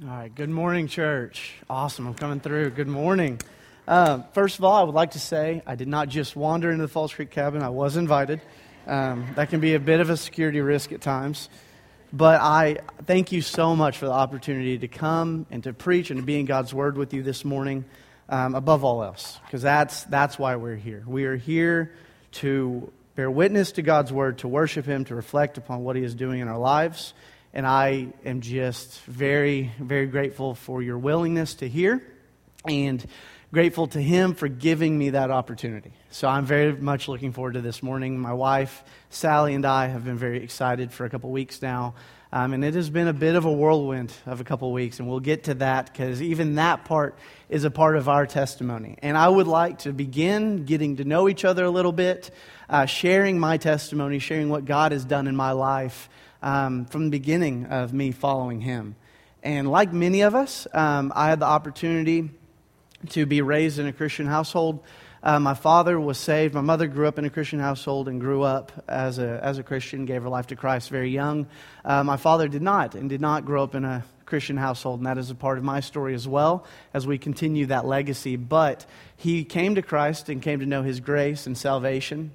All right. Good morning, church. Awesome. I'm coming through. Good morning. Uh, first of all, I would like to say I did not just wander into the Falls Creek cabin, I was invited. Um, that can be a bit of a security risk at times. But I thank you so much for the opportunity to come and to preach and to be in God's Word with you this morning, um, above all else, because that's, that's why we're here. We are here to bear witness to God's Word, to worship Him, to reflect upon what He is doing in our lives and I am just very, very grateful for your willingness to hear and grateful to him for giving me that opportunity. So I'm very much looking forward to this morning. My wife, Sally, and I have been very excited for a couple weeks now. Um, and it has been a bit of a whirlwind of a couple weeks, and we'll get to that because even that part is a part of our testimony. And I would like to begin getting to know each other a little bit, uh, sharing my testimony, sharing what God has done in my life um, from the beginning of me following him. And like many of us, um, I had the opportunity to be raised in a Christian household. Uh, my father was saved. My mother grew up in a Christian household and grew up as a, as a Christian, gave her life to Christ very young. Uh, my father did not, and did not grow up in a Christian household, and that is a part of my story as well as we continue that legacy. But he came to Christ and came to know his grace and salvation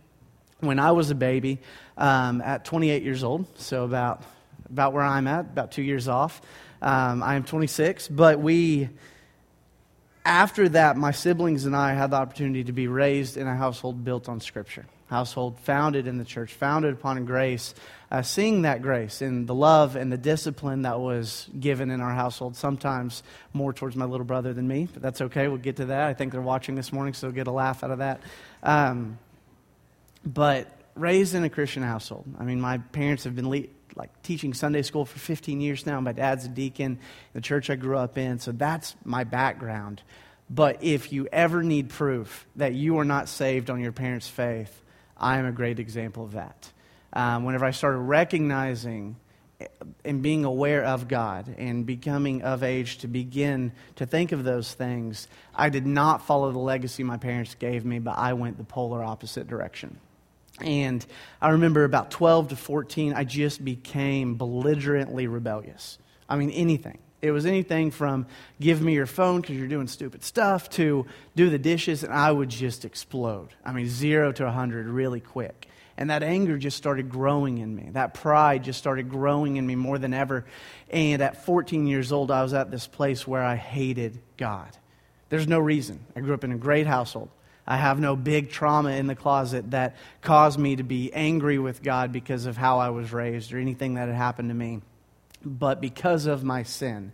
when I was a baby um, at 28 years old, so about, about where I'm at, about two years off. Um, I am 26, but we, after that, my siblings and I had the opportunity to be raised in a household built on Scripture, household founded in the church, founded upon grace, uh, seeing that grace and the love and the discipline that was given in our household, sometimes more towards my little brother than me, but that's okay. We'll get to that. I think they're watching this morning, so get a laugh out of that. Um, but raised in a Christian household. I mean, my parents have been le- like teaching Sunday school for 15 years now. My dad's a deacon, the church I grew up in, so that's my background. But if you ever need proof that you are not saved on your parents' faith, I am a great example of that. Um, whenever I started recognizing and being aware of God and becoming of age to begin to think of those things, I did not follow the legacy my parents gave me, but I went the polar opposite direction. And I remember about 12 to 14, I just became belligerently rebellious. I mean, anything. It was anything from give me your phone because you're doing stupid stuff to do the dishes, and I would just explode. I mean, zero to 100 really quick. And that anger just started growing in me. That pride just started growing in me more than ever. And at 14 years old, I was at this place where I hated God. There's no reason. I grew up in a great household. I have no big trauma in the closet that caused me to be angry with God because of how I was raised or anything that had happened to me. But because of my sin,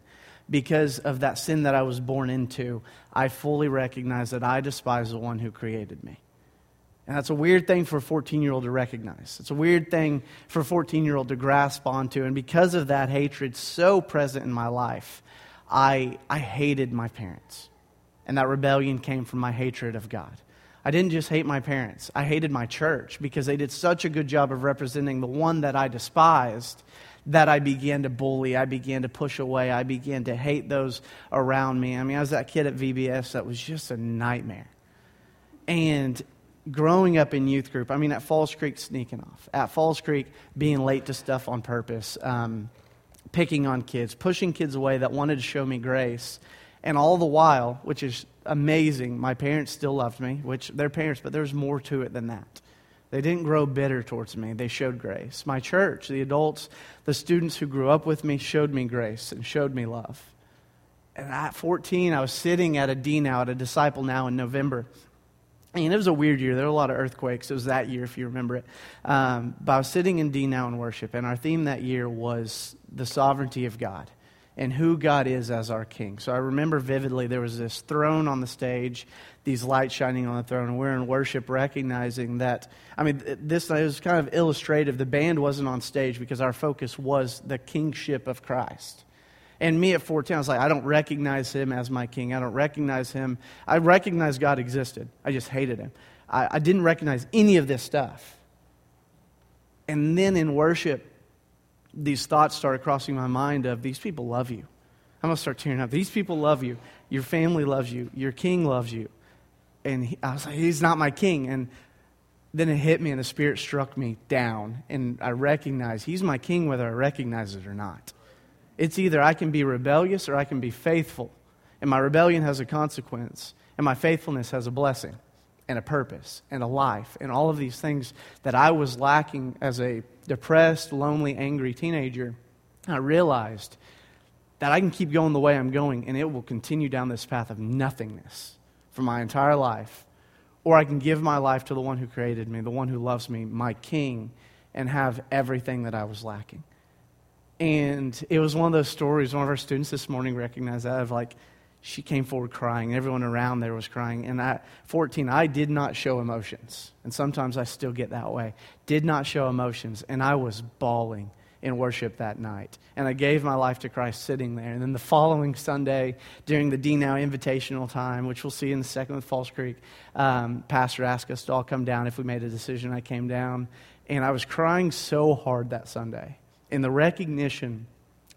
because of that sin that I was born into, I fully recognize that I despise the one who created me. And that's a weird thing for a 14 year old to recognize. It's a weird thing for a 14 year old to grasp onto. And because of that hatred so present in my life, I, I hated my parents. And that rebellion came from my hatred of God. I didn't just hate my parents, I hated my church because they did such a good job of representing the one that I despised that I began to bully, I began to push away, I began to hate those around me. I mean, I was that kid at VBS that was just a nightmare. And growing up in youth group, I mean, at Falls Creek, sneaking off, at Falls Creek, being late to stuff on purpose, um, picking on kids, pushing kids away that wanted to show me grace. And all the while, which is amazing, my parents still loved me, which they're parents, but there's more to it than that. They didn't grow bitter towards me, they showed grace. My church, the adults, the students who grew up with me, showed me grace and showed me love. And at 14, I was sitting at a D now, at a disciple now in November. And it was a weird year. There were a lot of earthquakes. It was that year, if you remember it. Um, but I was sitting in D now in worship, and our theme that year was the sovereignty of God and who God is as our king. So I remember vividly there was this throne on the stage, these lights shining on the throne, and we're in worship recognizing that. I mean, this is kind of illustrative. The band wasn't on stage because our focus was the kingship of Christ. And me at 14, I was like, I don't recognize him as my king. I don't recognize him. I recognize God existed. I just hated him. I, I didn't recognize any of this stuff. And then in worship, these thoughts started crossing my mind of these people love you. I'm going to start tearing up. These people love you. Your family loves you. Your king loves you. And he, I was like, he's not my king. And then it hit me and the Spirit struck me down. And I recognized he's my king whether I recognize it or not. It's either I can be rebellious or I can be faithful. And my rebellion has a consequence, and my faithfulness has a blessing and a purpose and a life and all of these things that I was lacking as a depressed, lonely, angry teenager. I realized that I can keep going the way I'm going and it will continue down this path of nothingness for my entire life. Or I can give my life to the one who created me, the one who loves me, my king, and have everything that I was lacking. And it was one of those stories, one of our students this morning recognized that of like, she came forward crying. Everyone around there was crying. And at 14, I did not show emotions. And sometimes I still get that way. Did not show emotions. And I was bawling in worship that night. And I gave my life to Christ sitting there. And then the following Sunday, during the D Now invitational time, which we'll see in the second with Falls Creek, um, Pastor asked us to all come down if we made a decision. I came down. And I was crying so hard that Sunday in the recognition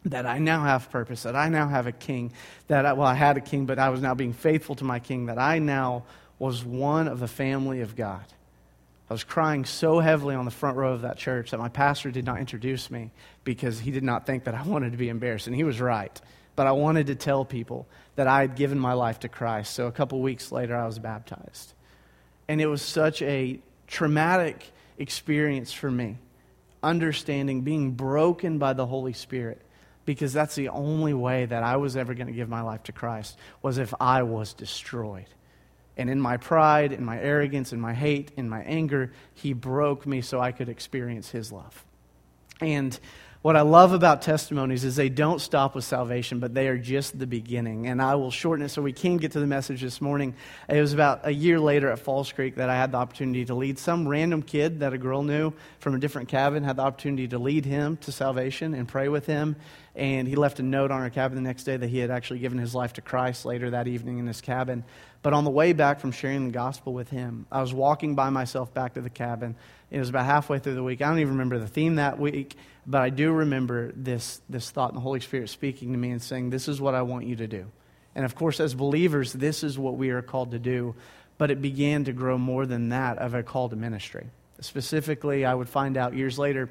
that I now have purpose, that I now have a king, that I, well, I had a king, but I was now being faithful to my king, that I now was one of the family of God. I was crying so heavily on the front row of that church that my pastor did not introduce me because he did not think that I wanted to be embarrassed. And he was right. But I wanted to tell people that I had given my life to Christ. So a couple weeks later, I was baptized. And it was such a traumatic experience for me, understanding, being broken by the Holy Spirit because that's the only way that I was ever going to give my life to Christ was if I was destroyed. And in my pride, in my arrogance, in my hate, in my anger, he broke me so I could experience his love. And what I love about testimonies is they don't stop with salvation, but they are just the beginning. And I will shorten it so we can get to the message this morning. It was about a year later at Falls Creek that I had the opportunity to lead some random kid that a girl knew from a different cabin, had the opportunity to lead him to salvation and pray with him. And he left a note on our cabin the next day that he had actually given his life to Christ later that evening in his cabin. But on the way back from sharing the gospel with him, I was walking by myself back to the cabin. It was about halfway through the week. I don't even remember the theme that week. But I do remember this, this thought and the Holy Spirit speaking to me and saying, This is what I want you to do. And of course, as believers, this is what we are called to do. But it began to grow more than that of a call to ministry. Specifically, I would find out years later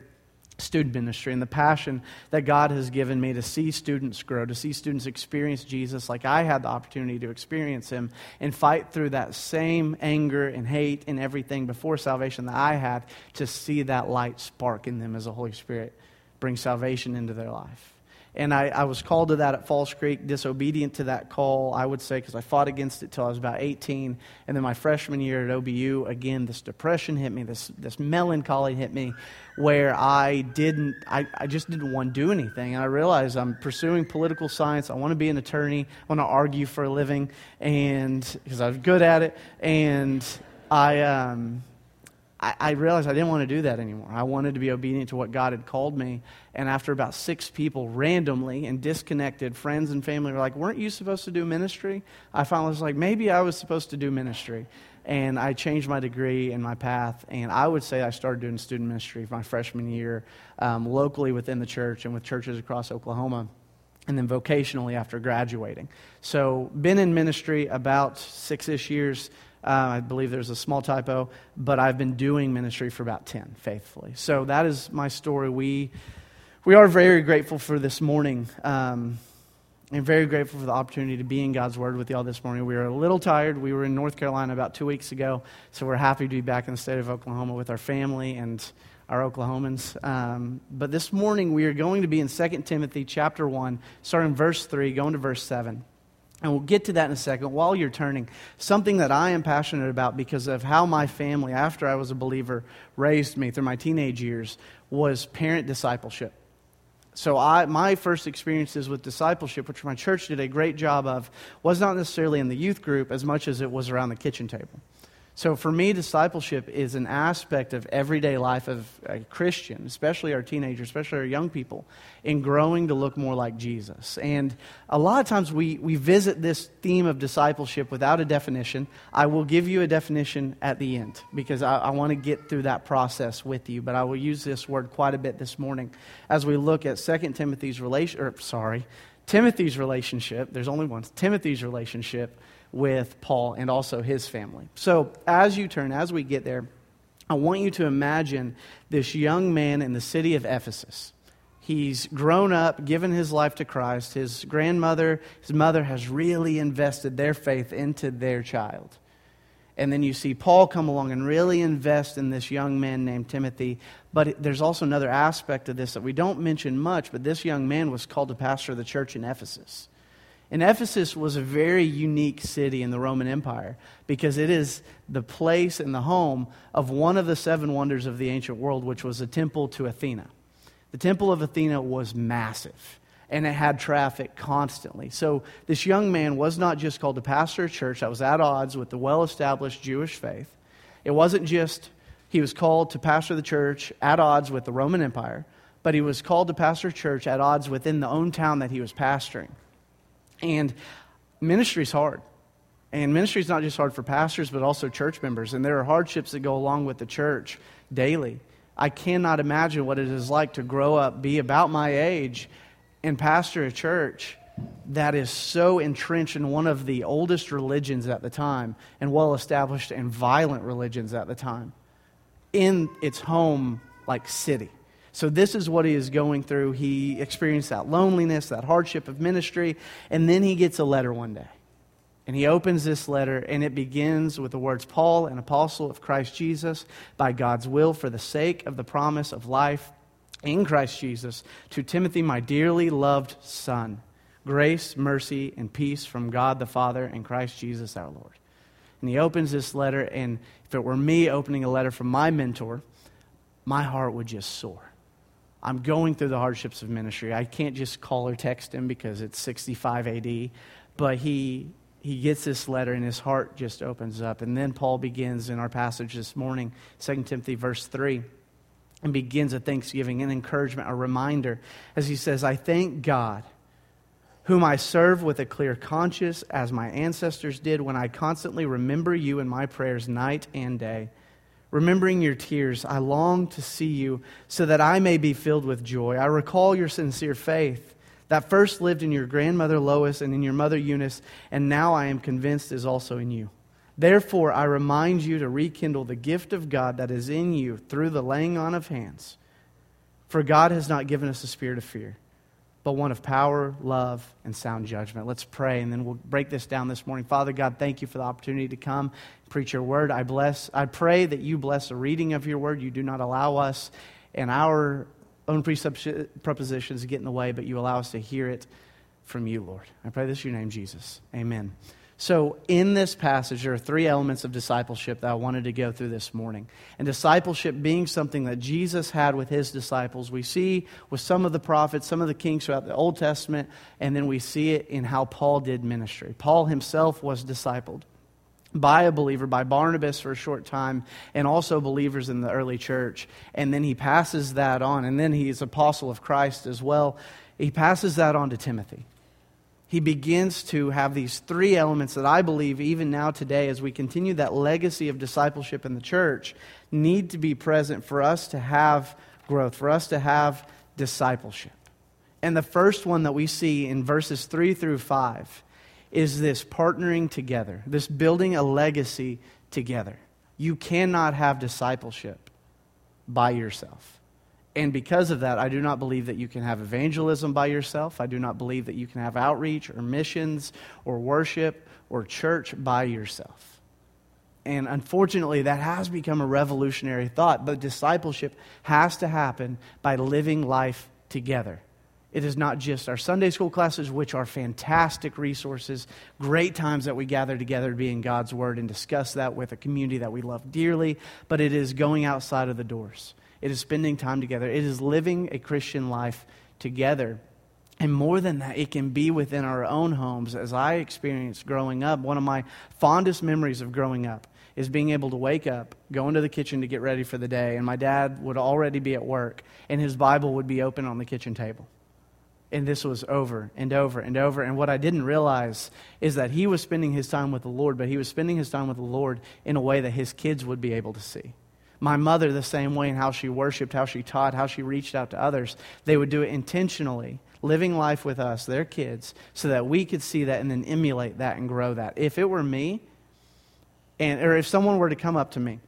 student ministry and the passion that God has given me to see students grow, to see students experience Jesus like I had the opportunity to experience him and fight through that same anger and hate and everything before salvation that I had to see that light spark in them as the Holy Spirit brings salvation into their life. And I, I, was called to that at Falls Creek, disobedient to that call, I would say, because I fought against it till I was about 18. And then my freshman year at OBU, again, this depression hit me, this, this melancholy hit me, where I didn't, I, I just didn't want to do anything. And I realized I'm pursuing political science. I want to be an attorney. I want to argue for a living, and because I was good at it. And I, um, I, I realized I didn't want to do that anymore. I wanted to be obedient to what God had called me. And after about six people randomly and disconnected, friends and family were like, Weren't you supposed to do ministry? I finally was like, Maybe I was supposed to do ministry. And I changed my degree and my path. And I would say I started doing student ministry my freshman year um, locally within the church and with churches across Oklahoma and then vocationally after graduating. So, been in ministry about six ish years. Uh, I believe there's a small typo, but I've been doing ministry for about 10 faithfully. So that is my story. We, we are very grateful for this morning. Um, and very grateful for the opportunity to be in God's Word with y'all this morning. We are a little tired. We were in North Carolina about two weeks ago, so we're happy to be back in the state of Oklahoma with our family and our Oklahomans. Um, but this morning we are going to be in 2 Timothy chapter 1, starting verse 3, going to verse 7. And we'll get to that in a second. While you're turning, something that I am passionate about because of how my family, after I was a believer, raised me through my teenage years was parent discipleship. So, I, my first experiences with discipleship, which my church did a great job of, was not necessarily in the youth group as much as it was around the kitchen table. So for me, discipleship is an aspect of everyday life of a Christian, especially our teenagers, especially our young people, in growing to look more like Jesus. And a lot of times we, we visit this theme of discipleship without a definition. I will give you a definition at the end because I, I want to get through that process with you. But I will use this word quite a bit this morning as we look at 2 Timothy's relation, or sorry, Timothy's relationship. There's only one. Timothy's relationship with Paul and also his family. So, as you turn, as we get there, I want you to imagine this young man in the city of Ephesus. He's grown up, given his life to Christ. His grandmother, his mother has really invested their faith into their child. And then you see Paul come along and really invest in this young man named Timothy. But there's also another aspect of this that we don't mention much, but this young man was called to pastor the church in Ephesus. And Ephesus was a very unique city in the Roman Empire because it is the place and the home of one of the seven wonders of the ancient world, which was a temple to Athena. The temple of Athena was massive and it had traffic constantly. So this young man was not just called to pastor a church that was at odds with the well established Jewish faith. It wasn't just he was called to pastor the church at odds with the Roman Empire, but he was called to pastor a church at odds within the own town that he was pastoring. And ministry is hard. And ministry is not just hard for pastors, but also church members. And there are hardships that go along with the church daily. I cannot imagine what it is like to grow up, be about my age, and pastor a church that is so entrenched in one of the oldest religions at the time and well established and violent religions at the time in its home like city. So, this is what he is going through. He experienced that loneliness, that hardship of ministry, and then he gets a letter one day. And he opens this letter, and it begins with the words Paul, an apostle of Christ Jesus, by God's will, for the sake of the promise of life in Christ Jesus, to Timothy, my dearly loved son. Grace, mercy, and peace from God the Father and Christ Jesus our Lord. And he opens this letter, and if it were me opening a letter from my mentor, my heart would just soar. I'm going through the hardships of ministry. I can't just call or text him because it's 65 AD, but he he gets this letter and his heart just opens up. And then Paul begins in our passage this morning, 2 Timothy verse 3, and begins a thanksgiving, an encouragement, a reminder, as he says, I thank God, whom I serve with a clear conscience, as my ancestors did, when I constantly remember you in my prayers night and day Remembering your tears, I long to see you so that I may be filled with joy. I recall your sincere faith that first lived in your grandmother Lois and in your mother Eunice, and now I am convinced is also in you. Therefore, I remind you to rekindle the gift of God that is in you through the laying on of hands. For God has not given us a spirit of fear but one of power, love, and sound judgment. Let's pray, and then we'll break this down this morning. Father God, thank you for the opportunity to come preach your word. I bless, I pray that you bless the reading of your word. You do not allow us and our own prepositions to get in the way, but you allow us to hear it from you, Lord. I pray this in your name, Jesus. Amen. So, in this passage, there are three elements of discipleship that I wanted to go through this morning. And discipleship being something that Jesus had with his disciples, we see with some of the prophets, some of the kings throughout the Old Testament, and then we see it in how Paul did ministry. Paul himself was discipled by a believer, by Barnabas for a short time, and also believers in the early church. And then he passes that on, and then he's apostle of Christ as well. He passes that on to Timothy he begins to have these three elements that I believe, even now today, as we continue that legacy of discipleship in the church, need to be present for us to have growth, for us to have discipleship. And the first one that we see in verses 3 through 5 is this partnering together, this building a legacy together. You cannot have discipleship by yourself. And because of that, I do not believe that you can have evangelism by yourself. I do not believe that you can have outreach or missions or worship or church by yourself. And unfortunately, that has become a revolutionary thought. But discipleship has to happen by living life together. It is not just our Sunday school classes, which are fantastic resources, great times that we gather together to be in God's Word and discuss that with a community that we love dearly, but it is going outside of the doors. It is spending time together. It is living a Christian life together. And more than that, it can be within our own homes. As I experienced growing up, one of my fondest memories of growing up is being able to wake up, go into the kitchen to get ready for the day, and my dad would already be at work, and his Bible would be open on the kitchen table. And this was over and over and over. And what I didn't realize is that he was spending his time with the Lord, but he was spending his time with the Lord in a way that his kids would be able to see my mother the same way in how she worshiped, how she taught, how she reached out to others. They would do it intentionally, living life with us, their kids, so that we could see that and then emulate that and grow that. If it were me, and, or if someone were to come up to me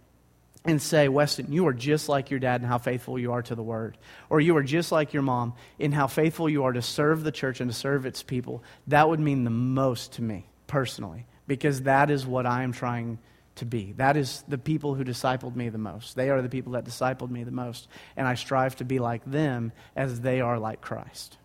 and say, Weston, you are just like your dad in how faithful you are to the word, or you are just like your mom in how faithful you are to serve the church and to serve its people, that would mean the most to me personally, because that is what I am trying to be. That is the people who discipled me the most. They are the people that discipled me the most, and I strive to be like them as they are like Christ.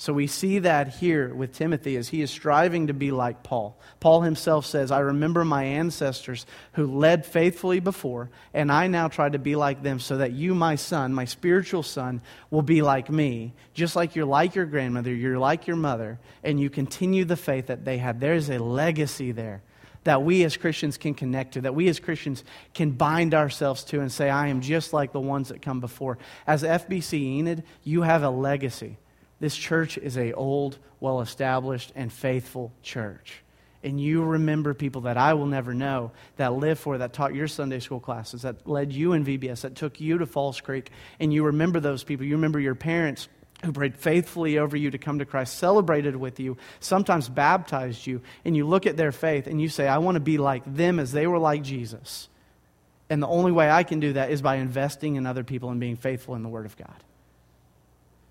So we see that here with Timothy as he is striving to be like Paul. Paul himself says, I remember my ancestors who led faithfully before, and I now try to be like them so that you, my son, my spiritual son, will be like me. Just like you're like your grandmother, you're like your mother, and you continue the faith that they had. There's a legacy there that we as Christians can connect to, that we as Christians can bind ourselves to and say, I am just like the ones that come before. As FBC Enid, you have a legacy. This church is a old, well established, and faithful church. And you remember people that I will never know that lived for, that taught your Sunday school classes, that led you in VBS, that took you to Falls Creek. And you remember those people. You remember your parents who prayed faithfully over you to come to Christ, celebrated with you, sometimes baptized you. And you look at their faith and you say, I want to be like them as they were like Jesus. And the only way I can do that is by investing in other people and being faithful in the Word of God.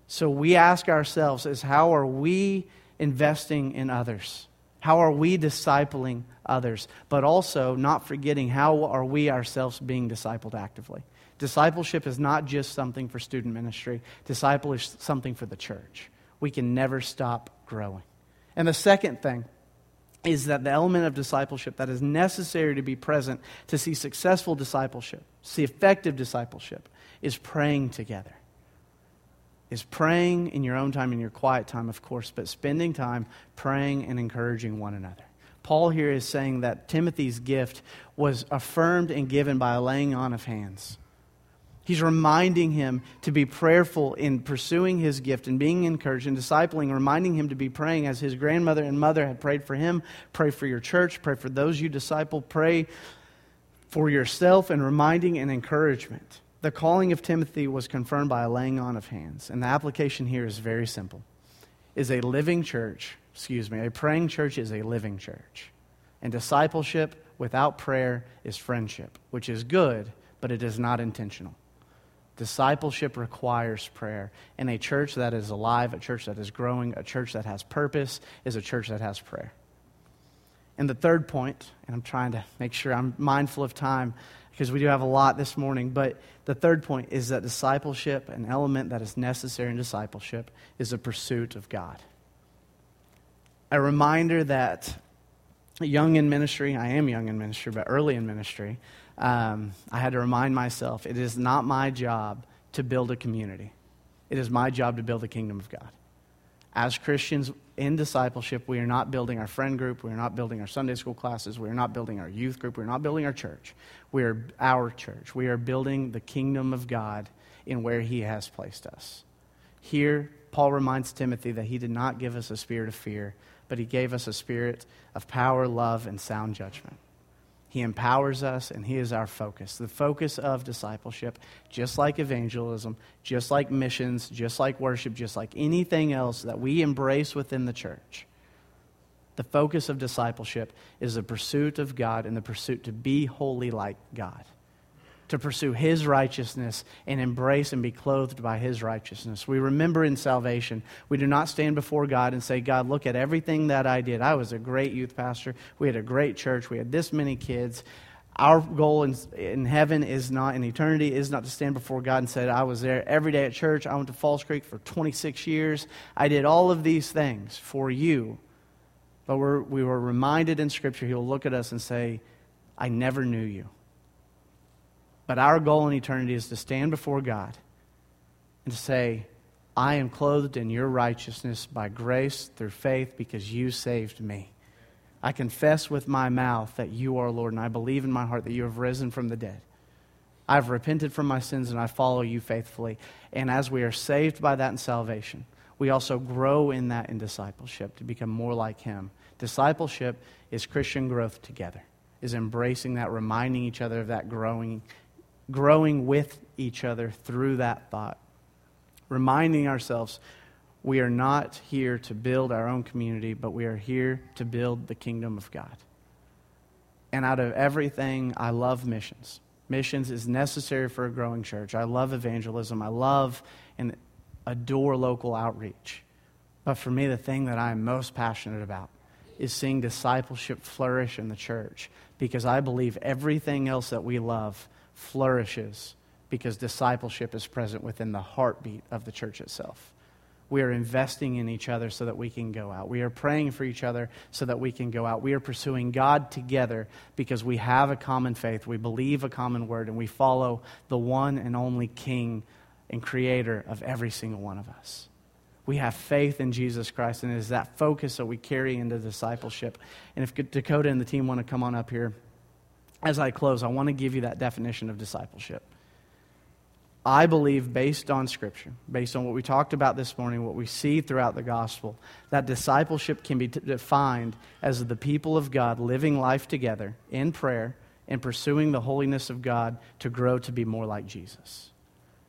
So we ask ourselves is how are we investing in others? How are we discipling others? But also not forgetting how are we ourselves being discipled actively? Discipleship is not just something for student ministry. Disciple is something for the church. We can never stop growing. And the second thing is that the element of discipleship that is necessary to be present to see successful discipleship, see effective discipleship, is praying together is praying in your own time, in your quiet time, of course, but spending time praying and encouraging one another. Paul here is saying that Timothy's gift was affirmed and given by a laying on of hands. He's reminding him to be prayerful in pursuing his gift and being encouraged and discipling, reminding him to be praying as his grandmother and mother had prayed for him. Pray for your church, pray for those you disciple, pray for yourself, and reminding and encouragement. The calling of Timothy was confirmed by a laying on of hands. And the application here is very simple. Is a living church, excuse me, a praying church is a living church. And discipleship without prayer is friendship, which is good, but it is not intentional. Discipleship requires prayer. And a church that is alive, a church that is growing, a church that has purpose is a church that has prayer. And the third point, and I'm trying to make sure I'm mindful of time, because we do have a lot this morning. But the third point is that discipleship, an element that is necessary in discipleship, is a pursuit of God. A reminder that young in ministry, I am young in ministry, but early in ministry, um, I had to remind myself it is not my job to build a community, it is my job to build the kingdom of God. As Christians in discipleship, we are not building our friend group. We are not building our Sunday school classes. We are not building our youth group. We are not building our church. We are our church. We are building the kingdom of God in where He has placed us. Here, Paul reminds Timothy that he did not give us a spirit of fear, but he gave us a spirit of power, love, and sound judgment. He empowers us, and He is our focus. The focus of discipleship, just like evangelism, just like missions, just like worship, just like anything else that we embrace within the church. The focus of discipleship is the pursuit of God and the pursuit to be holy like God to pursue His righteousness and embrace and be clothed by His righteousness. We remember in salvation, we do not stand before God and say, God, look at everything that I did. I was a great youth pastor. We had a great church. We had this many kids. Our goal in, in heaven is not, in eternity, is not to stand before God and say, I was there every day at church. I went to Falls Creek for 26 years. I did all of these things for you. But we're, we were reminded in Scripture, He will look at us and say, I never knew you. But our goal in eternity is to stand before God and to say, I am clothed in your righteousness by grace through faith because you saved me. I confess with my mouth that you are Lord, and I believe in my heart that you have risen from the dead. I've repented from my sins and I follow you faithfully. And as we are saved by that in salvation, we also grow in that in discipleship to become more like him. Discipleship is Christian growth together, is embracing that, reminding each other of that growing growing with each other through that thought, reminding ourselves we are not here to build our own community, but we are here to build the kingdom of God. And out of everything, I love missions. Missions is necessary for a growing church. I love evangelism. I love and adore local outreach. But for me, the thing that I am most passionate about is seeing discipleship flourish in the church because I believe everything else that we love flourishes because discipleship is present within the heartbeat of the church itself. We are investing in each other so that we can go out. We are praying for each other so that we can go out. We are pursuing God together because we have a common faith. We believe a common word, and we follow the one and only King and Creator of every single one of us. We have faith in Jesus Christ, and it is that focus that we carry into discipleship. And if Dakota and the team want to come on up here, as I close, I want to give you that definition of discipleship. I believe, based on Scripture, based on what we talked about this morning, what we see throughout the gospel, that discipleship can be t- defined as the people of God living life together in prayer and pursuing the holiness of God to grow to be more like Jesus.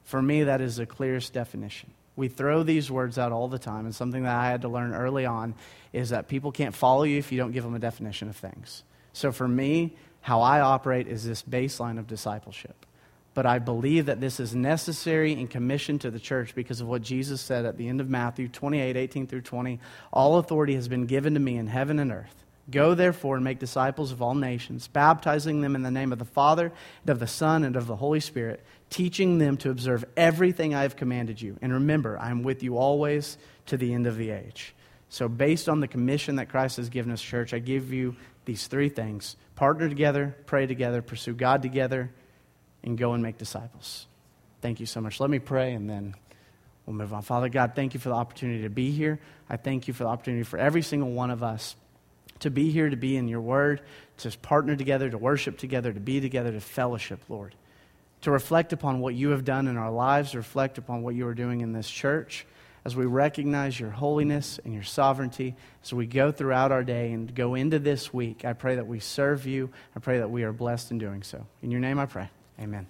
For me, that is the clearest definition. We throw these words out all the time, and something that I had to learn early on is that people can't follow you if you don't give them a definition of things. So for me, how I operate is this baseline of discipleship. But I believe that this is necessary and commissioned to the church because of what Jesus said at the end of Matthew 28 18 through 20. All authority has been given to me in heaven and earth. Go therefore and make disciples of all nations, baptizing them in the name of the Father, and of the Son, and of the Holy Spirit, teaching them to observe everything I have commanded you. And remember, I am with you always to the end of the age. So, based on the commission that Christ has given us, church, I give you these three things partner together, pray together, pursue God together, and go and make disciples. Thank you so much. Let me pray and then we'll move on. Father God, thank you for the opportunity to be here. I thank you for the opportunity for every single one of us to be here, to be in your word, to partner together, to worship together, to be together, to fellowship, Lord. To reflect upon what you have done in our lives, reflect upon what you are doing in this church as we recognize your holiness and your sovereignty, as we go throughout our day and go into this week, I pray that we serve you. I pray that we are blessed in doing so. In your name I pray. Amen.